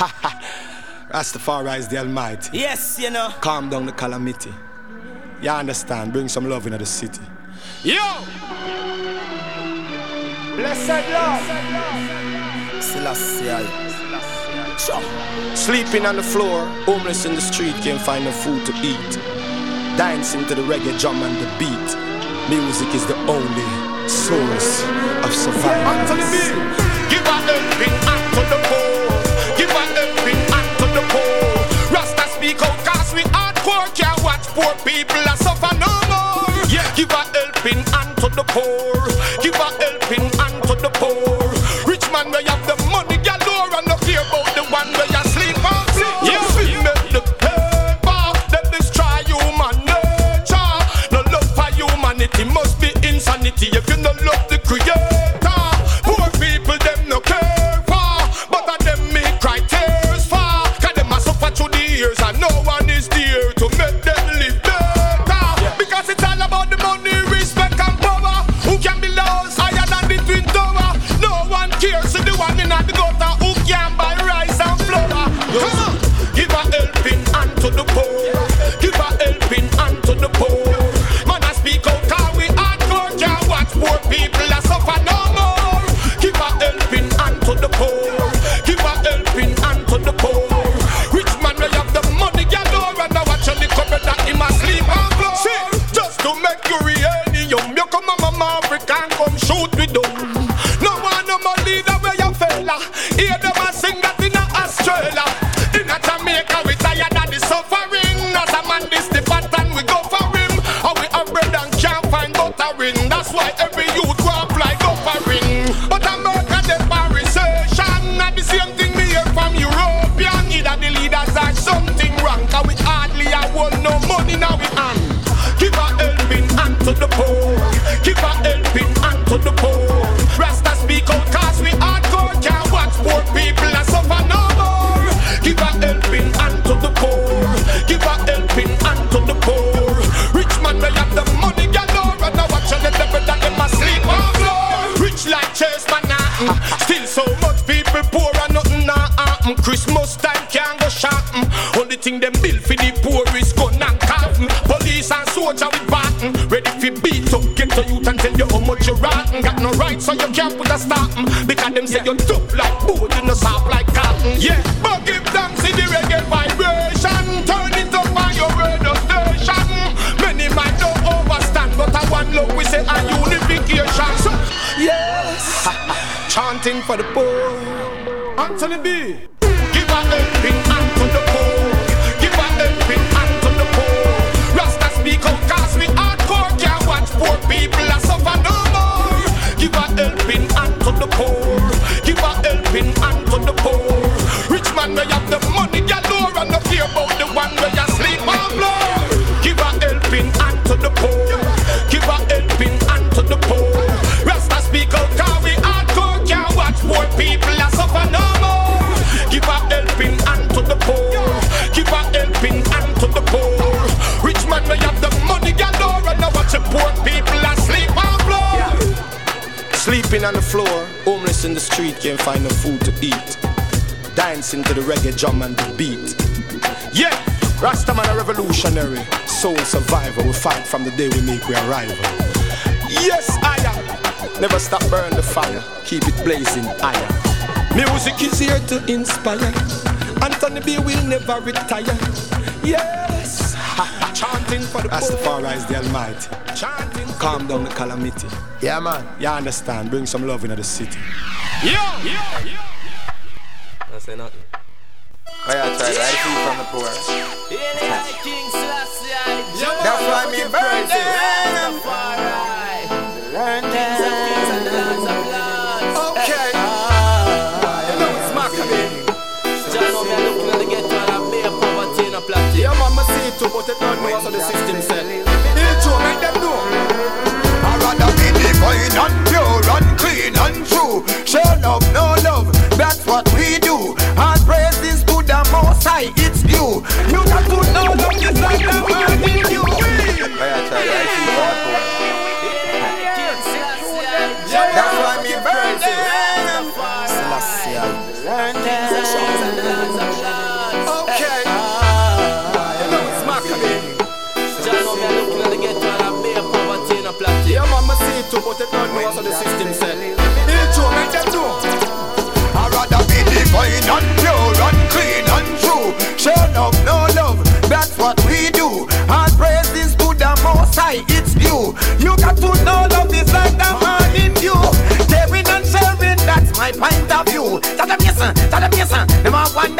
Rastafari is the Almighty. Yes, you know. Calm down the calamity. You understand? Bring some love into the city. Yo! Blessed love. Selassie. Sure. Sleeping on the floor, homeless in the street, can't find no food to eat. Dancing to the reggae drum and the beat. Music is the only source of survival. Give a helping poor people a suffer no more. Yeah. Give a helping hand to the poor. Leader where you fella. Hear them so you can't put a stop. Because them say you're tough like wood, you no soft like cotton. Yeah, but give thanks to the reggae vibration. Turn it up on your radio station. Many might don't overstand, but I want love we say a unification. So, yes, chanting for the poor. Anthony B. On the floor, homeless in the street, can't find no food to eat. Dancing to the reggae drum and the beat. Yeah, Rastaman a revolutionary, soul survivor. We fight from the day we make we arrival. Yes, I am. Never stop burn the fire, keep it blazing higher. Music is here to inspire. Anthony B will never retire. Yes, chanting for the Rastafari is the Almighty. Chanting, calm down the calamity. Yeah, man. You understand? Bring some love into the city. Yeah, yeah, yeah. I say nothing. Oh, yeah, try to food from the poor. That's why me praise it. See it don't know what the system said. It's true, make them know. I rather be divine and pure and clean and true. Show love, no love, that's what we do. And praises to the Most High, it's due. You got to know what the system said. It's true, make them know. I'd rather be divine and pure and clean and true. Show love, no love, that's what we do. All praises to the Most High, it's you. You got to know love is like the man in you. Caring and sharing, that's my point of view. Tell them yes, tell them yes, them a wonder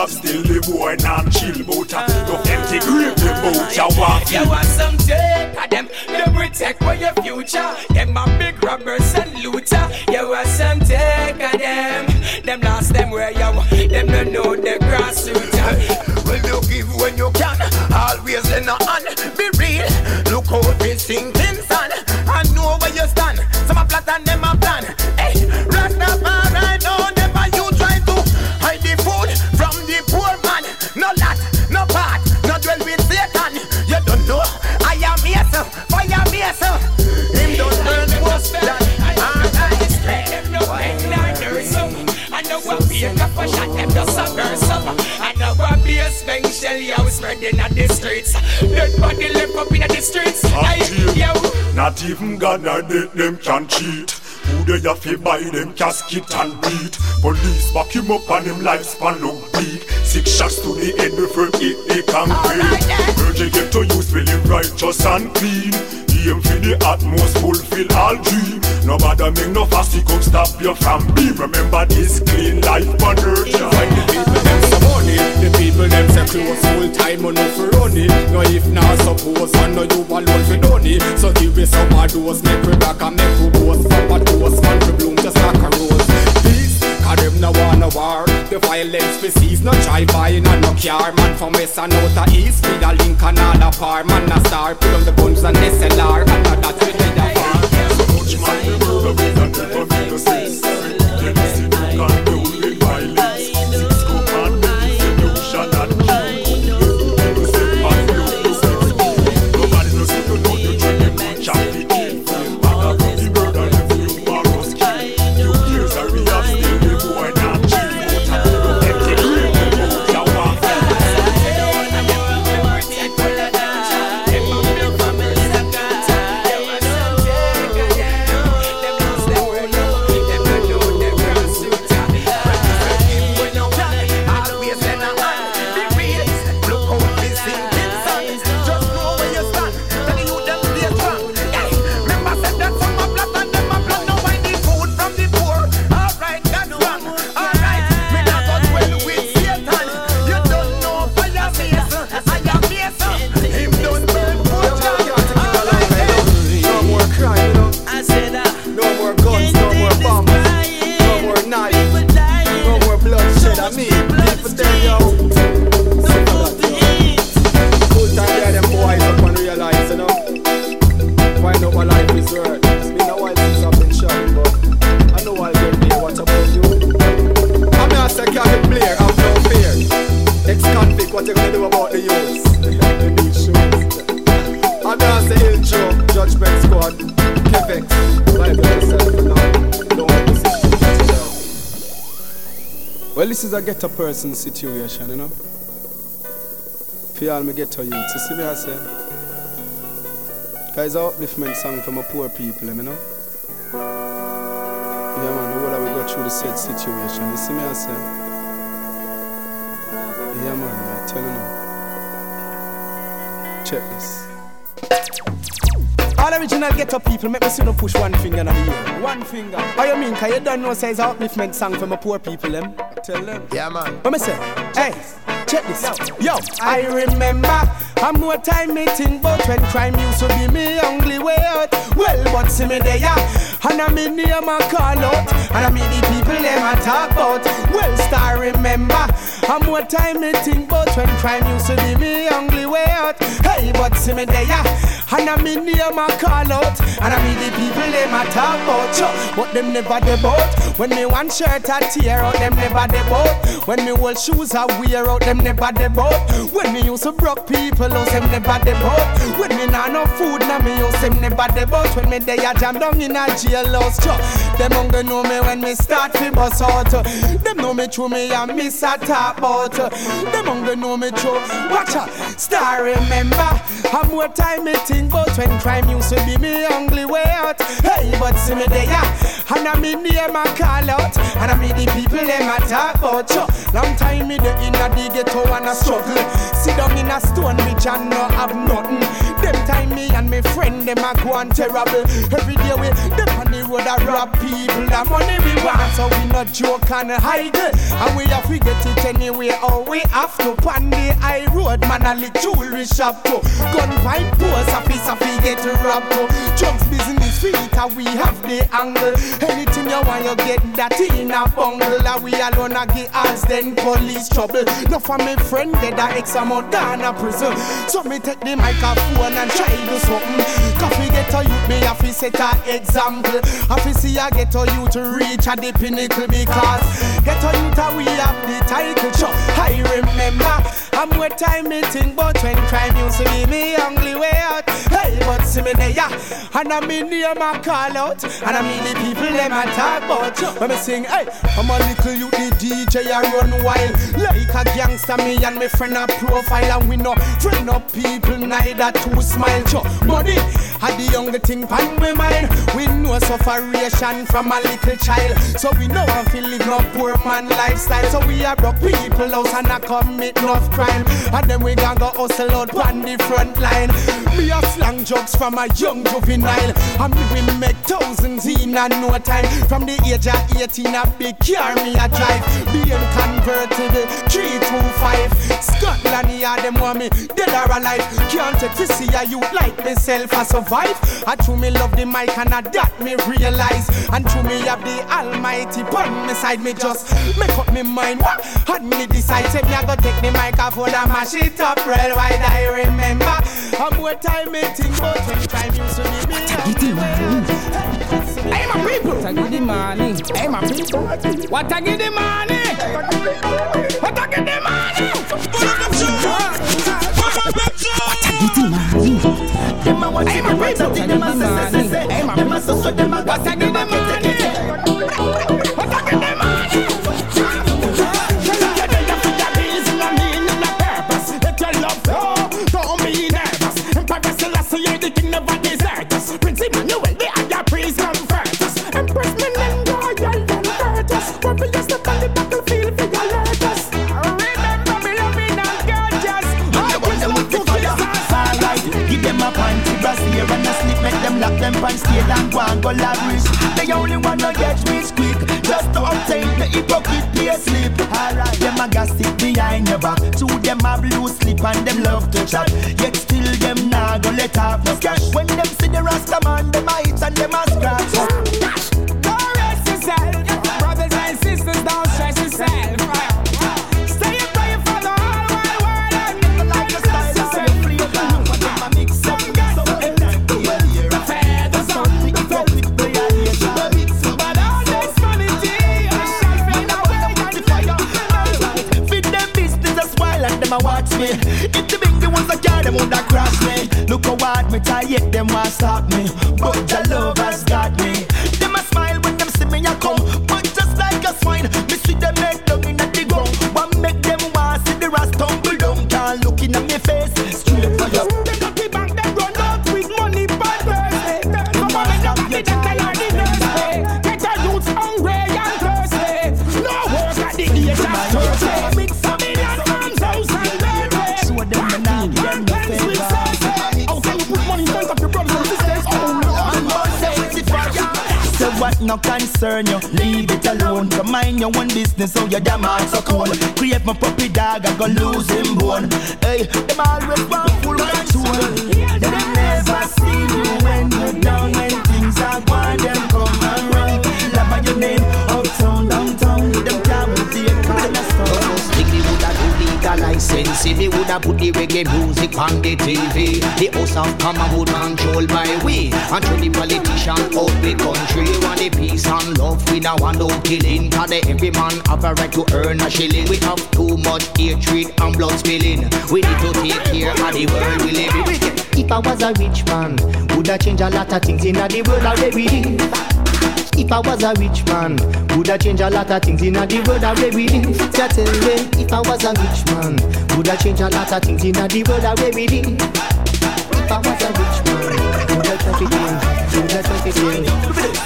years I rehab still the boy not chill. But a no empty grave them bout ya walk You want some take of them, them protect for your future. Them a big robbers and looter. You want some take of them, them lost them where you want. Them don't know the grassroots. Well, you give when you can, always lend a hand. Be real, look out this sinking the streets. Yo. Not even God or dead them can cheat. Who they have to buy them casket and beat? Police back him up and him lifespan look bleak. Six shots to the head before hit the concrete. Virgin get to use feeling righteous and clean. Aim for the utmost, fulfill all dream. No bother make no fussy come stop you from me. Remember this clean life on earth. When the people them say money, the people them say close full time on for money. No if not suppose, I know you alone for money. So give me some of those, make we back and make we both from a toast, country bloom just like a rose. Peace, cause them no want no war. The violence we cease, no try buying and no care. Man from west and out to east, with a link and all a par. Man a star, pull on the guns and SLR, and now that's we need a far. So much man the and never no sense. Well, this is a ghetto person situation, you know. For all me ghetto youth, you see me I say. Guys, upliftment song for my poor people, you know. Yeah, man, the whole we go through the said situation, you see me I say. Yeah, man, I tell you now. Check this. All original ghetto people make me see no push one finger in the air. One finger. How you mean? Cause you don't know say it's upliftment song for my poor people, them. Tell them. Yeah, man. What me say? Hey, check this. out. Yo, I remember how more time me about when crime used to be me only way out. Well, but see me there. And I mean name a call out. And I mean the people them a talk about. Well, star remember how more time me about when crime used to be me only way out. Hey, but see me there. And I mean name a call out And I mean the people them a talk about But them never debout When me one shirt a tear out Them never debout When me old shoes a wear out Them never debout When me used to broke people house Them never debout When me nah no food na me house Them never debout When me day a jam down in a Them know me when me start fi bust out Them know me through me and miss a talk about Them know me through Watch out Star remember How more time me think about when crime used to be me only way out. Hey, but see me there. And I mean name a call out. And I mean the people them a talk about. Long time me the inna the ghetto and a struggle. Sit down in a stone which I no have nothing. Them time me and me friend them a go on terrible. Every day we them on the road a rob people. The money we want so we not joke and hide. And we have to get it anyway. Oh, we have to pan the high road. Man a lit jewelry shop to gun fight post office a fi get robbed to Drugs business feet and we have the angle Anything you want you get that in a bungle And we alone a get us then police trouble No for me friend dead a ex amount down a prison So me take the microphone and try do something. We get a youth me a fi set a example. A fi see a get a youth to reach a the pinnacle Because get a youth a we have the title. Show I remember I'm more time me think but when crime used to be me only way out. Hey, but see me there, yeah. And I mean name a call out. And I mean the people them a talk about. When me sing, hey, I'm a little you the DJ a run wild. Like a gangster, me and me friend a profile. And we no friend up people, neither two smile. Cho, money, had the younger thing pan my mind. We know sufferation from a little child. So we know I feel live no poor man lifestyle. So we are broke people house and I commit enough crime. And then we gonna go hustle out on the front line. Me a slang jokes from a young juvenile. And me we make thousands in a no time. From the age of 18, a big car me a drive. Being convertible, 325. Scotland, yeah, them want me dead or alive. Can't take to see a youth like myself I survive. I true me love the mic and I that me realize. And true me have the almighty pun me side. Me just make up me mind. And me decide, say me I go take the microphone and mash it up real wide. I remember. I'm more time me think about when time used to be me. Tagiti money. Hey my people. Tagiti money. Hey my people. What money? What tagiti money? No concern you. Leave it alone. Go mind your own business, so your damn heart so cold. Create my puppy dog, I go lose him bone. Hey, them always want full control. They never see you when you're down, when things are going, them come and run. Love your name, legal. Me woulda put the reggae music on the TV. The house of Kama would control by we. And through the politician out the country. Want the peace and love. We now want no killing. Cause every man have a right to earn a shilling. We have too much hatred and blood spilling. We need to take care of the world we live in. If I was a rich man, woulda change a lot of things in the world already. If I was a rich man, would I change a lot of things in the world already? So tell me, if I was a rich man, would I change a lot of things in the world already? If I was a rich man, would I try to change? Would I try to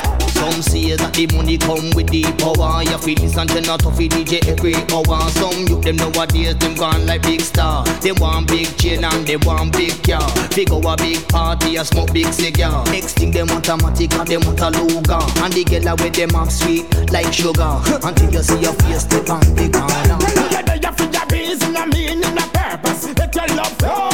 change? Some say that the money come with the power. You feel this and turn out to feed DJ every hour. Some youth them nowadays them gone like big star. They want big chain and they want big car. They go a big party and smoke big cigar. Next thing them want a matic and them want a luga. And the girl with them have sweet like sugar. Until you see your face step on the corner. You're there for your reason, I mean in a purpose. Let your love flow,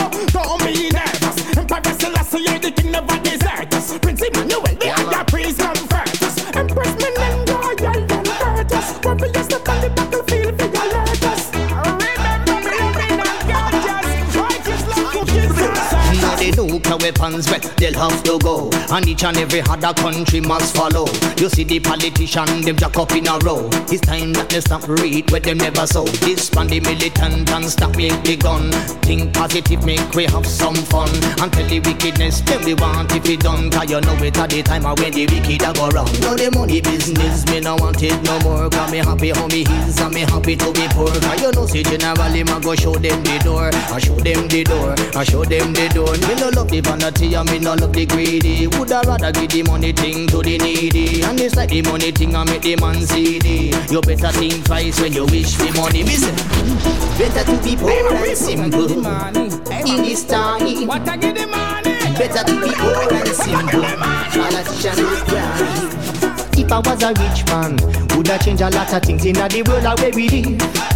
They weapons, but they'll have to go. And each and every other country must follow. You see the politician, them jack up in a row. It's time that they stop read what them never saw. This one the militant and stop make the gun. Think positive, make we have some fun. And tell the wickedness, them we want if it done. Cause you know it at the time of when the wicked a go round. Now the money business, me no want it no more. Cause me happy how me is and me happy to be poor. Cause you know see generally ma go show them the door. I show them the door, I show them the door. Me no love the vanity and me no love the greedy. Would I rather give the money thing to the needy. And it's like the money thing I make the man CD. You better think twice when you wish for money. Me say, better to be poor and simple in this time. What I give the money? Better to be poor and simple. Blind. If I was a rich man, would I change a lot of things in the world already?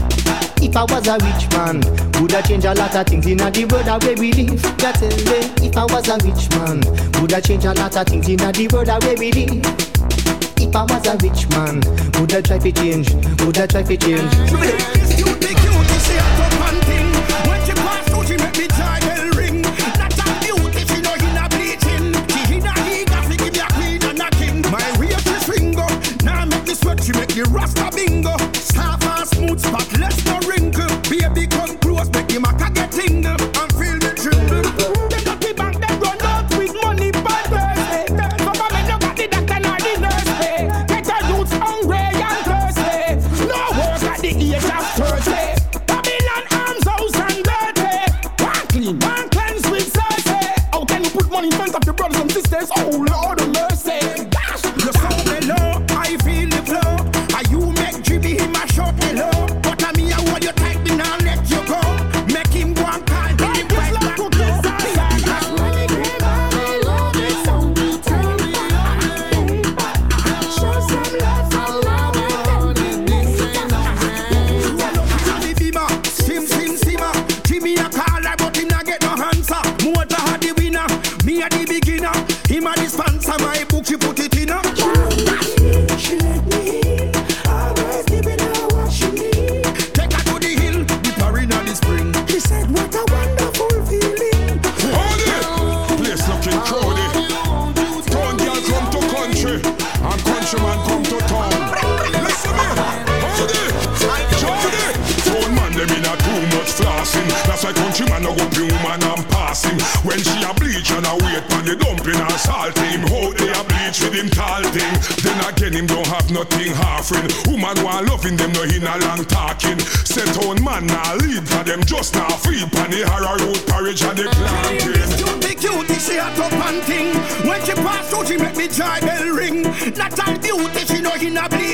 If I was a rich man, would I change a lot of things in a the world already? Just tell me, if I was a rich man, would I change a lot of things in a the world already? If I was a rich man, would I try to change? Would I try to change? Thing. When she pass she make me ring. A beauty, she know in a bleaching. She in a give you queen and a king. My she. Now make me sweat, she make rasta bingo. Soft and smooth, spotless, no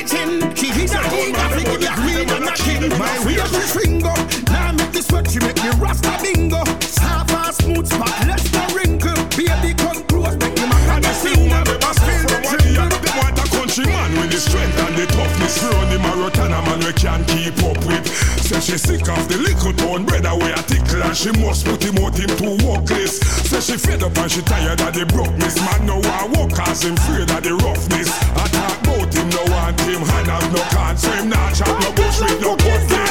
in. She in a eager, fi give you queen and a king. My real she swing up. Now make the sweat, she make the rasta bingo. Soft and smooth, spotless, no wrinkle. Baby, come close, make the maca And the the singer. a Feel suffer the tremble. Them want a country man toughness for on the marathon, a man we can't keep up with. Say she sick of the little town brother way a tickle and she must put him out him to workless. Say she fed up and she tired of the brokenness. Man no want walk cause him afraid of the roughness. I talk about him, no want him, hand have no can, so him not chop no bush with no cutlass.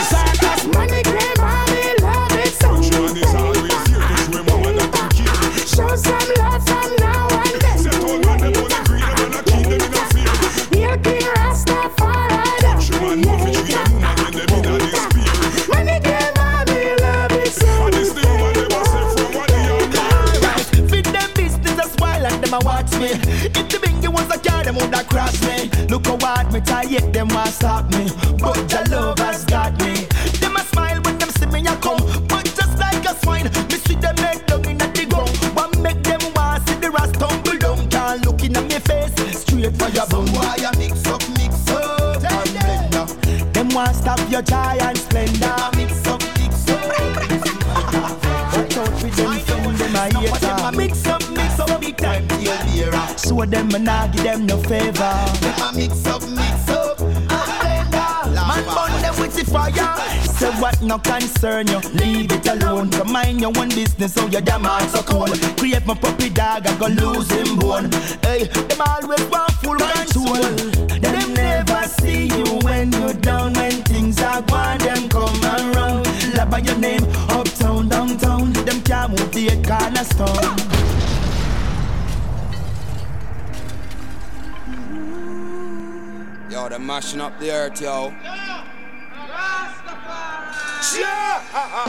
Them me nah give them no favor. Them a mix up, mix up, and. Man burn them with the fire. Say what no concern you, leave it alone. Come mind your own business, so your damn heart so cold. Create my puppy dog, I go lose him bone. Hey, them always want full control. Them never see you when you're down, when things are gone, them come around. Love by your name, uptown, downtown. Them can't move the cornerstone. They're mashing up the earth, yo.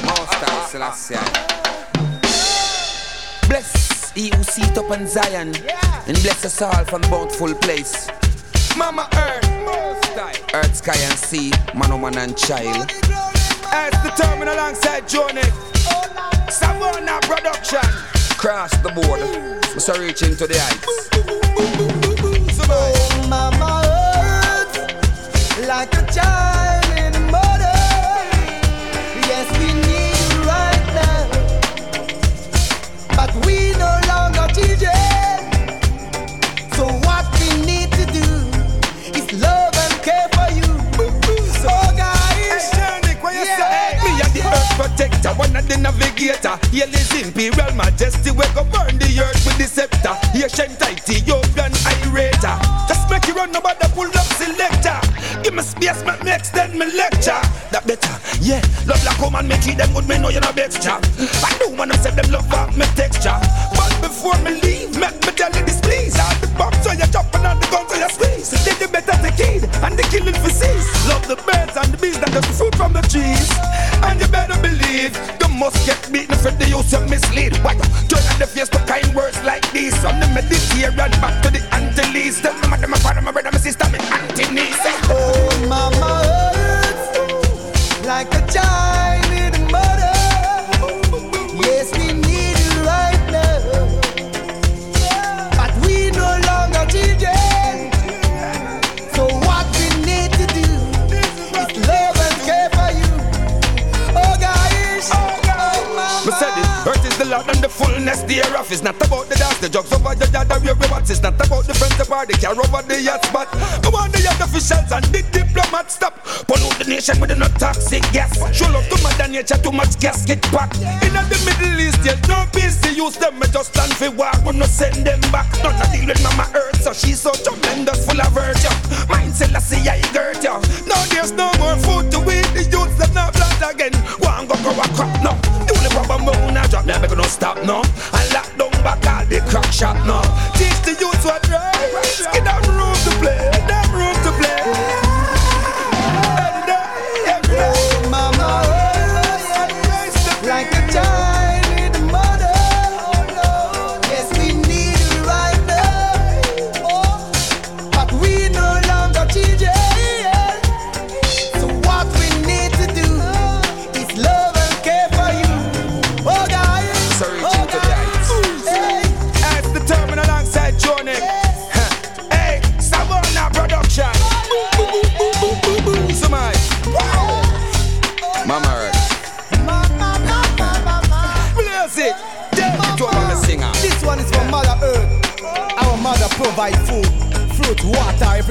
Most High Selassie. Bless he who sit up on Zion and bless us all from the bountiful place. Mama Earth, Most High. Earth, sky and sea, man, woman and child. Earth determined alongside Johnny. Savannah production. Cross the border, so reaching to the heights. Like a child in the mother. Yes, we need you right now, but we no longer children. So what we need to do is love and care for you. Oh, guys, yeah. Me and the earth protector, one of the navigator. Hail his imperial majesty, we go burn the earth with the scepter. Ancient Ethiopian irata. Just make it run the pull up selector. Give me space, make me extend my lecture. That better, yeah. Love like and make it them good, me know you're not extra. I when I say them love up my texture. But before me leave, make me tell you this please. All the bombs so you jumping on the guns so you squeeze. Then you better take heed and killing for cease. Love the birds and the bees that the fruit from the trees. And you better believe you must get beaten for the use you mislead. Why you turn on the face to kind words like these? From the Mediterranean back to the Antilles. Tell my my father, my brother, my sister, my auntie, niece. Oh, Mama Earth, like a child and the air thereof. It's not about the dance, the jugs over the yard, the real rewards. It's not about the friends, the party, car over the yacht spot. I want the yacht officials and the diplomats stop. Pollute the nation with enough toxic gas. Show love to mother nature, too much gas get packed. In the Middle East, there's no peace to use them. Me just stand for war, we no send them back. None of deal with Mama Earth, so she's so tremendous, full of virtue. Mind say, I see I girt ya. Now there's no more food to eat. The youths that not plant again. One go grow a crop now. Problem we wanna drop, now make no stop now. And lock down back all the crack shop now. Teach the youth what right. Give them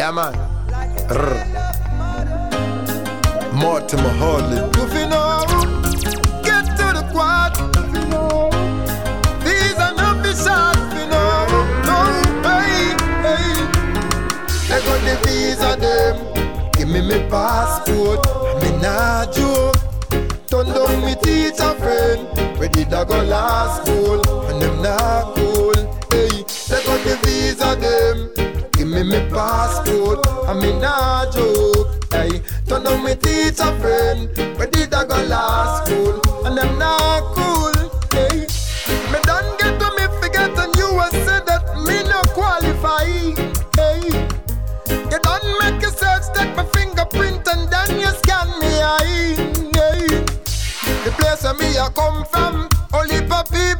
Yeah, man. Rrr. Mortimer fi know, get to the quad. These are not the shots. You know, no, hey, hey. They got the visa them. Give me my passport. Me nah joke. Turn down me teacher friend. Where did I go last school? And them not cool. Hey, they got the visa them. Me my passport. I me nah joke. Hey, turn down me teacher friend. Where did I go last school? And them not cool. Hey, me done get to me forget and you a say that me no qualify. Hey, you done make search, take my fingerprint and then you scan me eye. Hey, the place where me a come from, only for people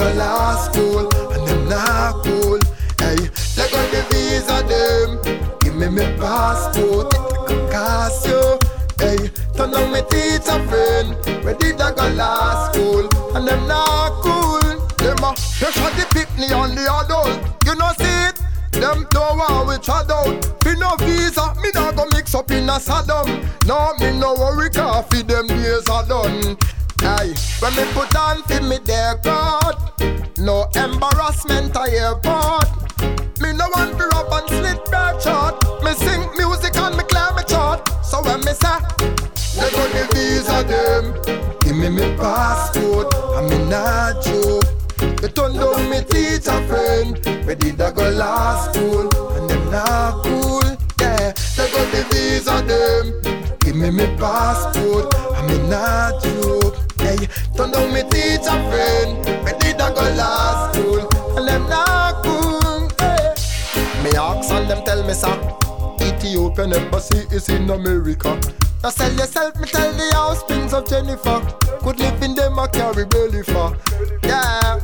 Go last school? And them not cool. Hey, they got the visa them. Give me my passport, cost you. Hey, turn down me teacher friend. Where did I go last school? And them not cool. Them a pressure the picnic on the adult. You know see it? Them don't want we chat out. Me no visa, me not go mix up in a Saddam. No, me no worry coffee, them days are done. Aye, when me put on for me their card, no embarrassment at airport. Me no want to rap and slit back chart Me sing music and me clear me chart. So when me say, they got the visa them, give me me passport, and me not joke. You turn down me teacher friend, where did I go last school? And them not cool, yeah. They got the visa them, give me me passport, and me not joke. Turn down me teacher friend, where did I go last school? And them not cool. Me ask and them tell me sir Ethiopian embassy is in America Now sell yourself, me tell the house springs of Jennifer Could live in them a carry belly for Yeah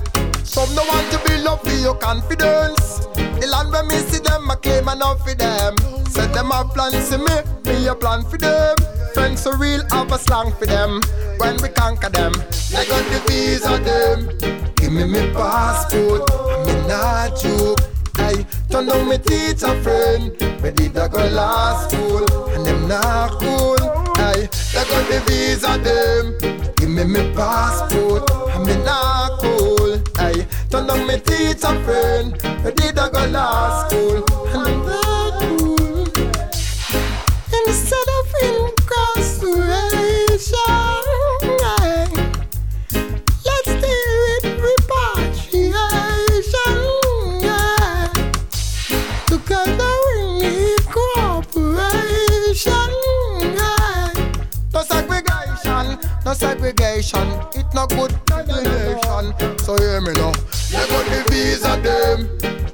Some no want to be love for your confidence The land where me see them, I claim enough for them Said them have plans to me, me a plan for them Friends so real, have a slang for them When we conquer them, I got the visa them Give me me passport, and me not joke Hey, turn down me teacher friend. Where did I go last school? And them not cool. Hey, they got the visa them. Give me me passport. And me not cool. Turn down me teacher friend. Where did I go last school? And them not cool. Instead of incarceration, let's deal with repatriation. Together we need cooperation. No segregation, no segregation. It no good nation. So hear me now. They got the visa them.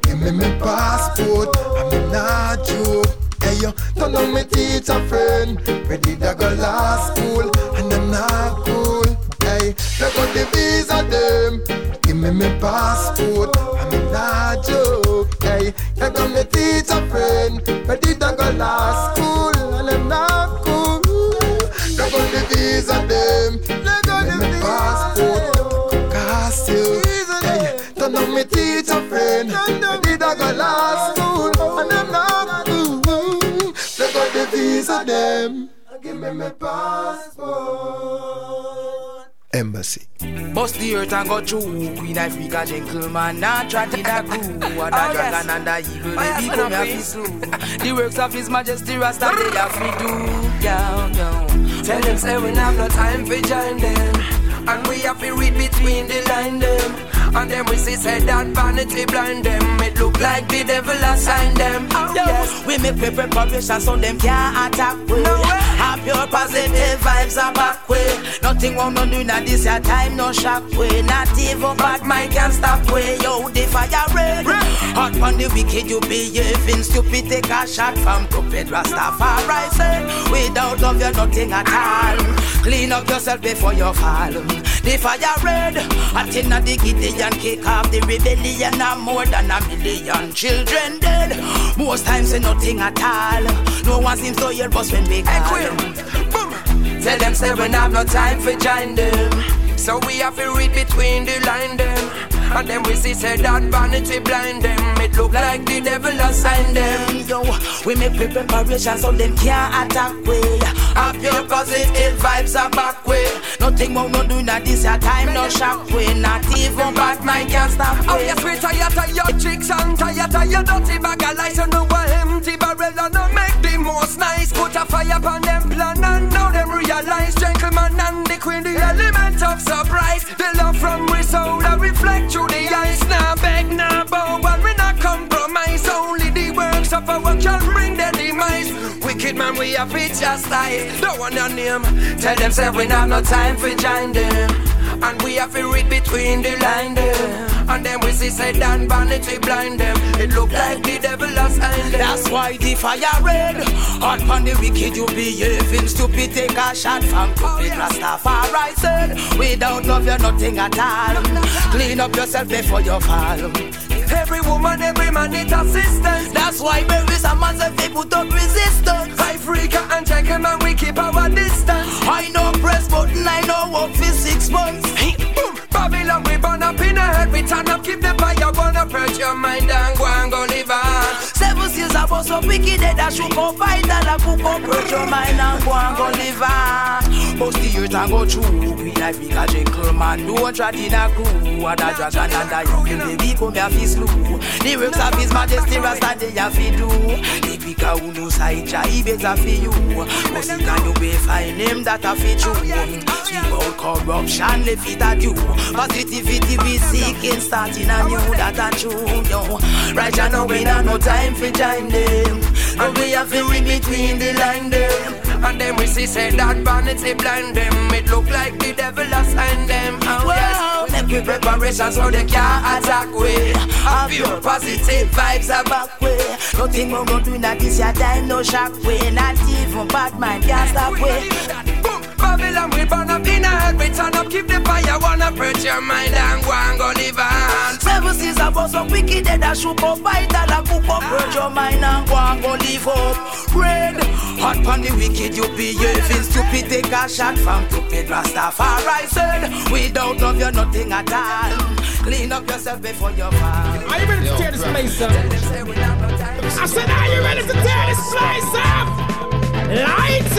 Give me me passport. I'm me not joke. Hey yo, turn on me teacher friend. Did I go last school? And them not cool. Hey, they got the visa them. Give me me passport. I'm me not joke. Hey, they got me teacher friend. Did I go last school? And them not me teacher friend. Where did I go last school? And them not cool. They got the visa them. Give me my passport. Embassy. Bust the earth and go through Queen Africa gentleman Not trot in a crew And a dragon and a eagle They be come here fi slew The works of his majesty Rasta they have fi do Yo, yo. Tell them say we have no time for join them And we have to read between the line them And then we see say that vanity blind them. It look like the devil assigned them. Oh, Yo, yes. we make paper preparation so them can't attack we. No way. Have pure positive vibes are back way Nothing wrong no do not this your time no shock way Not even bad mind can stop way Yo, the fire red. Hot on the wicked you behaving stupid. Take a shot from Prophet Rastafari. Say Without love you're nothing at all. Clean up yourself before you fall the fire red. I tell the Gideon kick off the rebellion. I'm more than a million children dead. Most times say nothing at all. No one seems to hear us when we call. Tell them say we have no time for join them. So we have to read between the line them. And then we see say that vanity blind them. It look like the devil assigned them. Yo, we make preparation so them can't attack we. Up your positive vibes are back way. Nothing more no do that this your time no shock we. Not even bad mind can stop we. Oh yes, we tired tired chicks and tired tired dirty bag of lies. You know what empty barrel and no make the most nice. Put a fire upon them plan and now them realize gentleman and the queen the element of surprise. The love from we soul that reflect through the eyes. Now beg, now bow, but we have it just like don't want your name. Tell them say we have no time for join them. And we have to read between the line them. And then we see say Dan vanity blind them. It look like the devil has them. That's why the fire red. Hot on the wicked you behaving stupid. Take a shot from oh, stupid Rastafari said. Without love you're nothing at all. Clean up yourself before you fall. Every woman, every man need assistance. That's why baby some man they put up resistance. I freak out and him and we keep our distance. I know press button, I know work for six months. Babylon we burn up in a head. We turn up, keep the fire, wanna purge your mind and go and go live on. Seven seals of us up wicked that I should go fight and I cook up purge your mind and go and go live on. Most the years and go through. We like big a gentleman, don't try in a crew. And a dragon and a young baby come here fi slew. The works of his majesty Rasta they have fi do. The pika who knows side jive better fi you. Cause he can you be find him that a fi true. Sweep out corruption, left it at you. Positivity we be seeking, starting a new that a true. Yo, right now we not no time for join them. And we have to read between the line them. And then we see say that vanity blind them. It look like the devil has signed them. Oh yes, Make we preparation so they can't attack we. Have your positive vibes are back way. Nothing more go do that this your time no shock way. Not even bad mind can stop way. Boom, Babylon we burn up in a head. We turn up, keep the fire, wanna purge your mind and go and go live on. Seven seas of us up wicked that I shook up fight and I cook up purge your mind and go and go live up. Red, hot on the wicked you behaving stupid. Take a shot from stupid Rastafari said. Without love you're nothing at all. Clean up yourself before you fall. Are you ready to tear this place up? I said, are you ready to tear this place up? Lights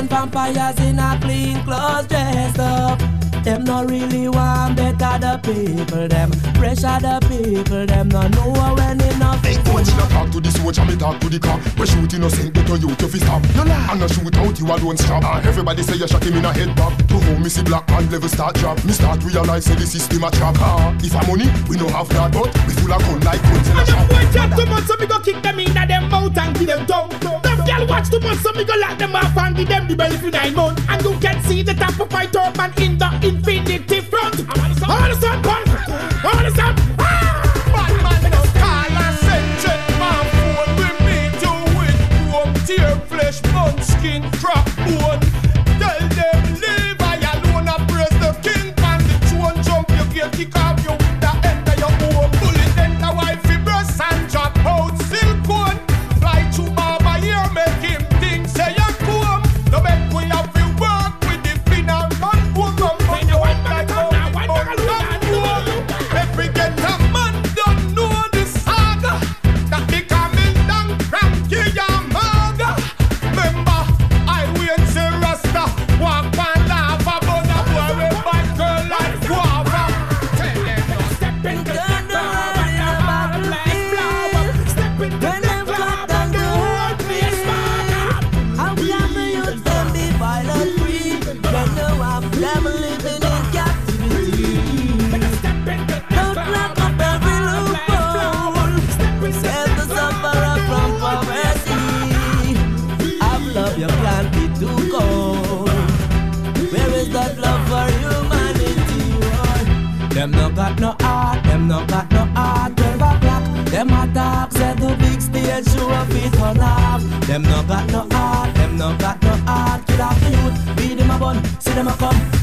and vampires in a clean clothes dressed up. Them not really want better the people. Them pressure the people. Them not know when enough is Coach, you talk to the soldier, me talk to the cop. We shoot innocent, get to you to fist stop. No lie, and I shoot out you alone strap. Ah, everybody say you shot him in a head back. To home, me see black man level start drop. Me start realize say the system a trap. Ah, if I money, we no have that, but we full of gun like guns in a And shop. them boy chat too much, so me go kick them in them mouth and give them tongue. Girl watch too much, so me go lock them off and give them the belly for nine months. And you can see the top of my turban in the infinity front. All the sun. All the sun. Stage show a fit on off. Them no got no heart, them no got no heart. Kill off the youth, beat them a bun, see them a come,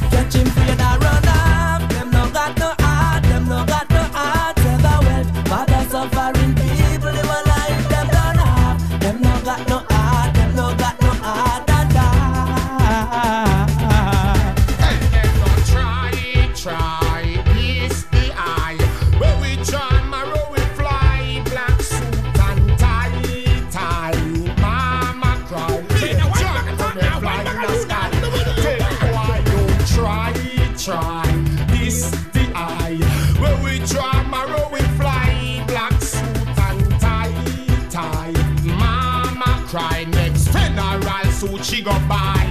go buy.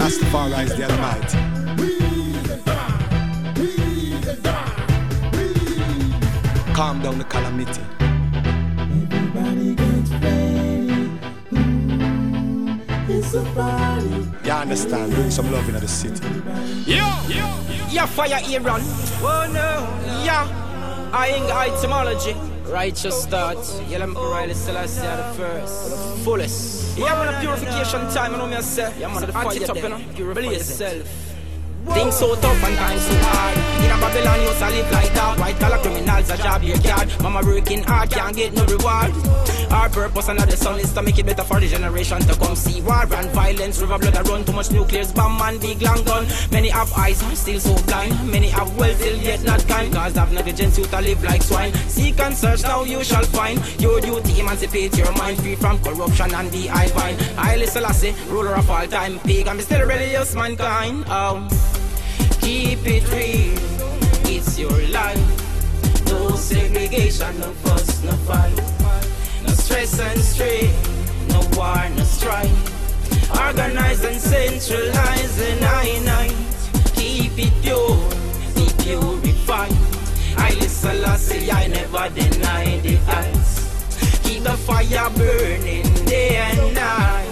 Rastafari is the Almighty. Calm down the calamity. Everybody gets ready. Mm, it's a party. You understand? Bring some love into the city. Yo, yo, yeah, fire Iran. Oh no, yeah. I ain't got etymology. Righteous start. Yeah, I'm Haile Selassie the first. The fullest. Yeah, man, a purification time, I know me I say. Yeah, man, the fire it up, you know. Purify yourself. Things so tough and times so hard. In a Babylon, you to live like that. White collar criminals, a job your yard. Mama working hard, can't get no reward. Our purpose under the sun is to make it better for the generation to come see war and violence. River blood, I run too much nuclears, bomb man, big long gun. Many have eyes, still so blind. Many have wealth, still yet not kind. Cause have negligence, you to live like swine. Seek and search, now you shall find. Your duty, emancipate your mind, free from corruption and the vine. I listen, I say, ruler of all time, pagan, be still religious mankind. Oh. Keep it real, it's your life. No segregation, no fuss, no fight. No stress and strain, no war, no strife. Organize and centralize and I night. Keep it pure, be purified. I listen, I say, I never deny the ice. Keep the fire burning day and night.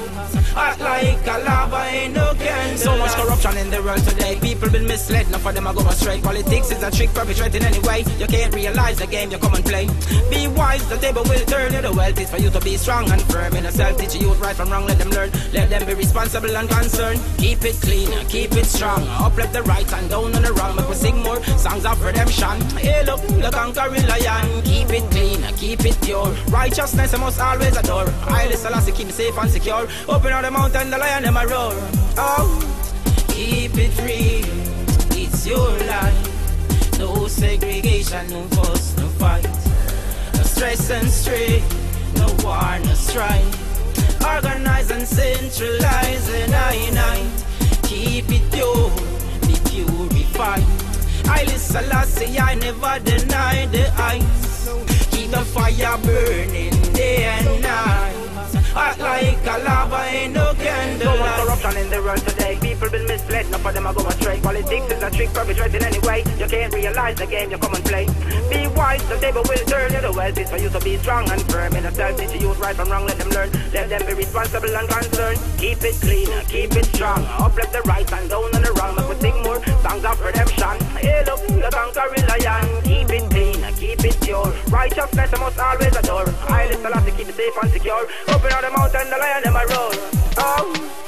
Hot like a lava, ain't no candle. So much corruption in the world today. People been misled, enough of them are go astray. Politics is a trick perpetrated anyway. You can't realize the game you come and play. Be wise, the table will turn. You the wealth is for you to be strong and firm. In a self, teach youth right from wrong, let them learn. Let them be responsible and concerned. Keep it clean, keep it strong. Uplift the right and down on the wrong. But we sing more songs of redemption. Hail look, the conquering lion. Keep it clean, keep it pure. Righteousness I must always adore. I listen, I keep me safe and secure. Open out the mountain, the lion, them a roar. Oh, keep it real, it's your life. No segregation, no fuss, no fight. No stress and strain, no war, no strife. Organize and centralize and I night. Keep it pure, be purified. I listen, I say I never deny the ice. Keep the fire burning day and night. Hot like a lava, ain't no candle. So much corruption in the world today. People been misled, enough of them are go astray. Politics is a trick perpetrated anyway. You can't realize the game you come and play. Be wise, the table will turn. You the wealth is for you to be strong and firm. In a self, teach you right from wrong, let them learn. Let them be responsible and concerned. Keep it clean, keep it strong. Uplift the right and down on the wrong. Make we sing more songs of redemption. Hail up the conquering lion. Keep it clean, pure. Righteousness I must always adore. I listen to keep it safe and secure. Open out the mountain, the lion them a roar. Oh.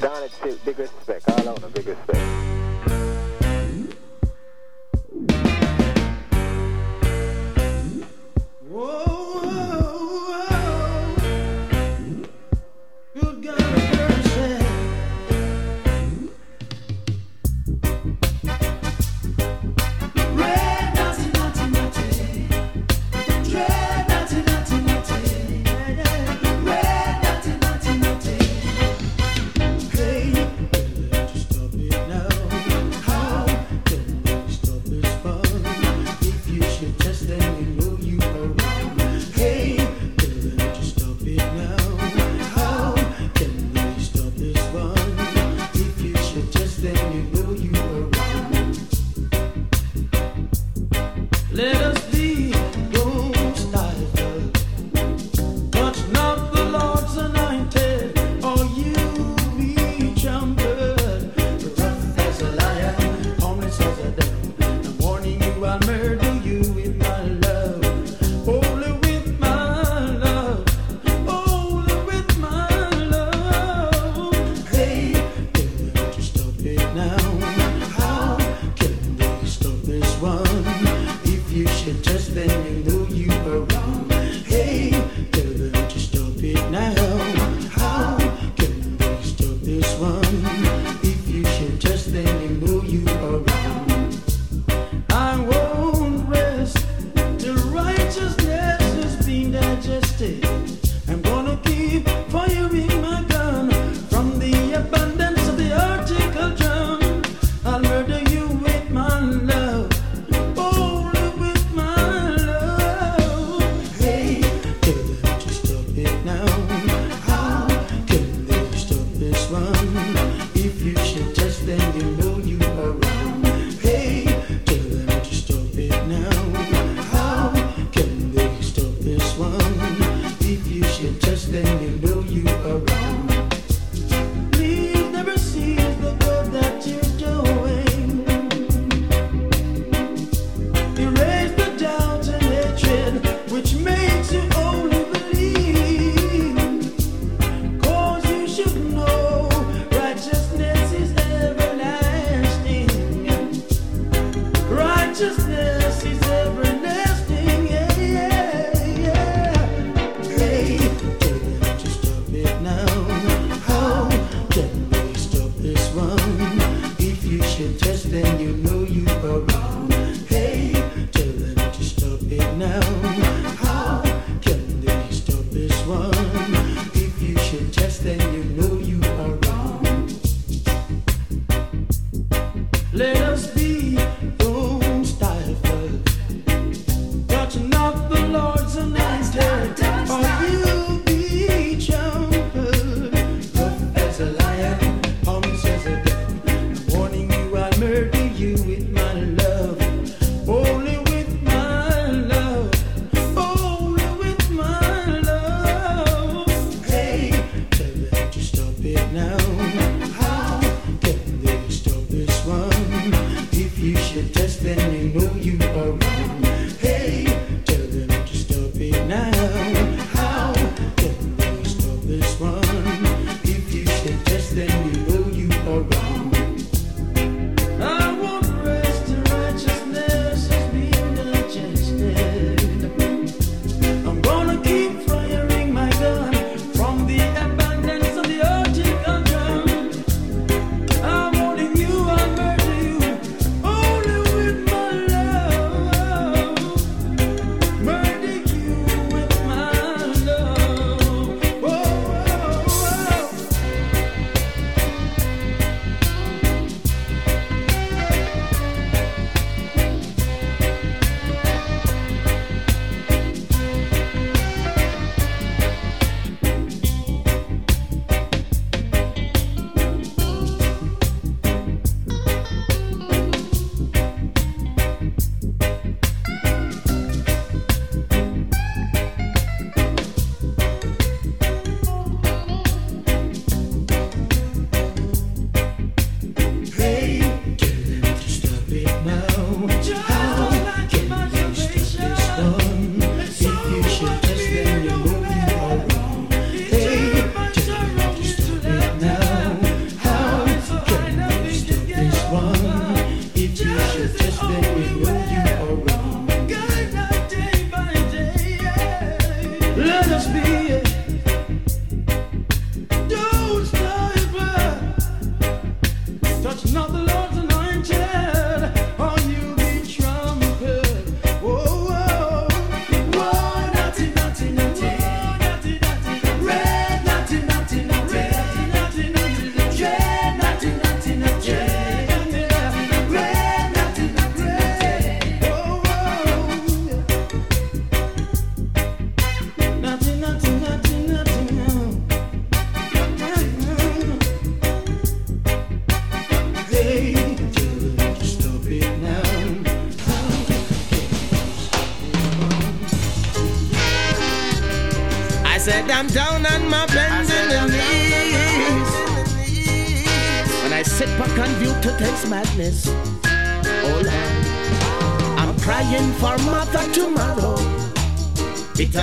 Garnett Silk big respect. All on a big respect.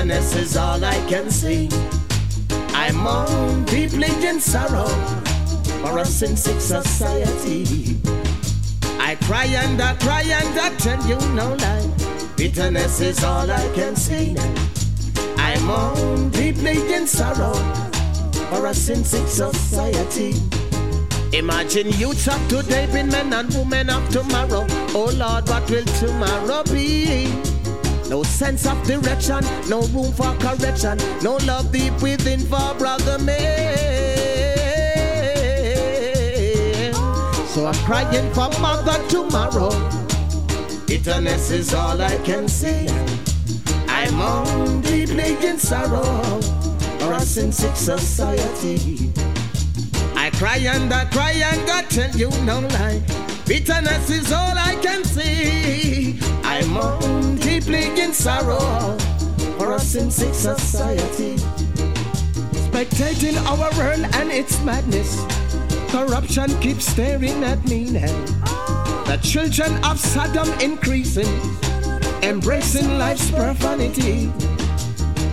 Bitterness is all I can see. I moan deeply in sorrow for a sin sick society. I cry and I cry and I tell you no lie. Bitterness is all I can see. I moan deeply in sorrow for a sin sick society. Imagine youths of today being men and women of tomorrow. Oh Lord, what will tomorrow be? No sense of direction, no room for correction, no love deep within for brother man. So I'm crying for mother tomorrow. Bitterness is all I can see. I'm on deeply in sorrow for a sin sick society. I cry and I cry and I tell you no lie. Bitterness is all I can see. Deeply in sorrow for a sin sick society. Spectating our world and its madness. Corruption keeps staring at me now. The children of Sodom increasing, embracing life's profanity.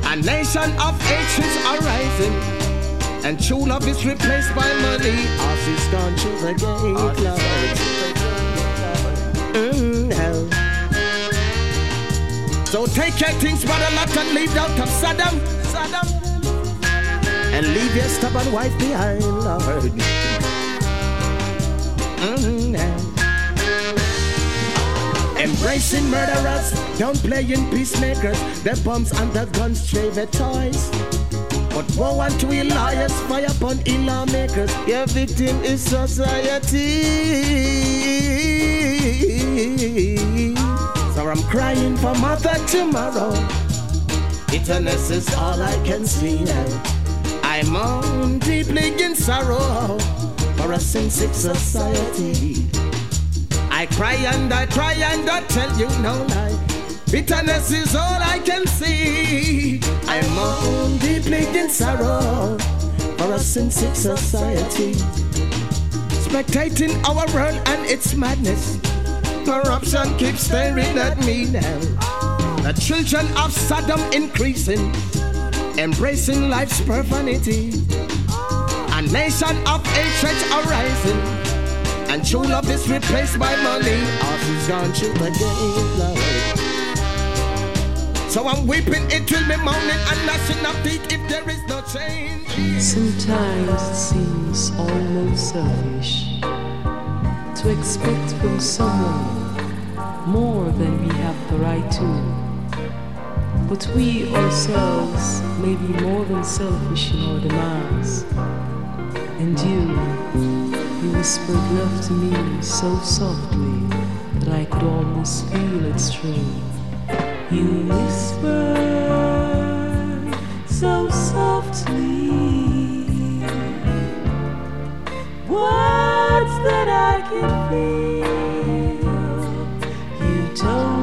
A nation of ancients are rising, and true love is replaced by money. Ours is gone through the gate, Lord. Mm, no. So take your things, brother, lot and leave out of Saddam, Sodom, and leave your stubborn wife behind, Lord. Mm, no. Embracing murderers, downplaying peacemakers, their bombs and their guns, favorite toys. But woe unto we liars, fire upon lawmakers. Your victim is society. I'm crying for mother tomorrow. Bitterness is all I can see now. I'm on deeply in sorrow for a sin sick society. I cry and I try and I tell you no lie. Bitterness is all I can see. I'm on deeply in sorrow for a sin sick society. Spectating our world and its madness. Corruption keeps staring at me now. The children of Sodom increasing, embracing life's profanity. A nation of hatred arising, and true love is replaced by money. Ours is gone to the gate, Lord. So I'm weeping, it will be moaning and gnashing of teeth if there is no change. Sometimes it seems almost selfish to expect from someone more than we have the right to. But we ourselves may be more than selfish in our demands. And you, you whispered love to me so softly that I could almost feel its strain. You whispered so softly words that I can feel. You told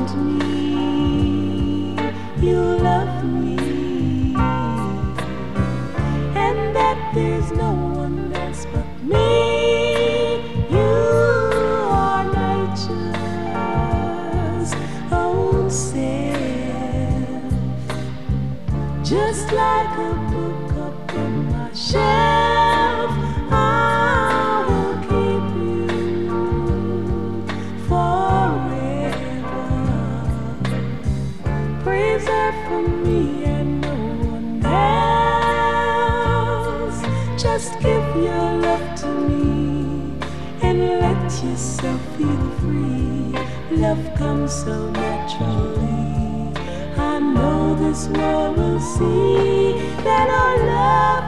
so naturally. I know this world will see that our love,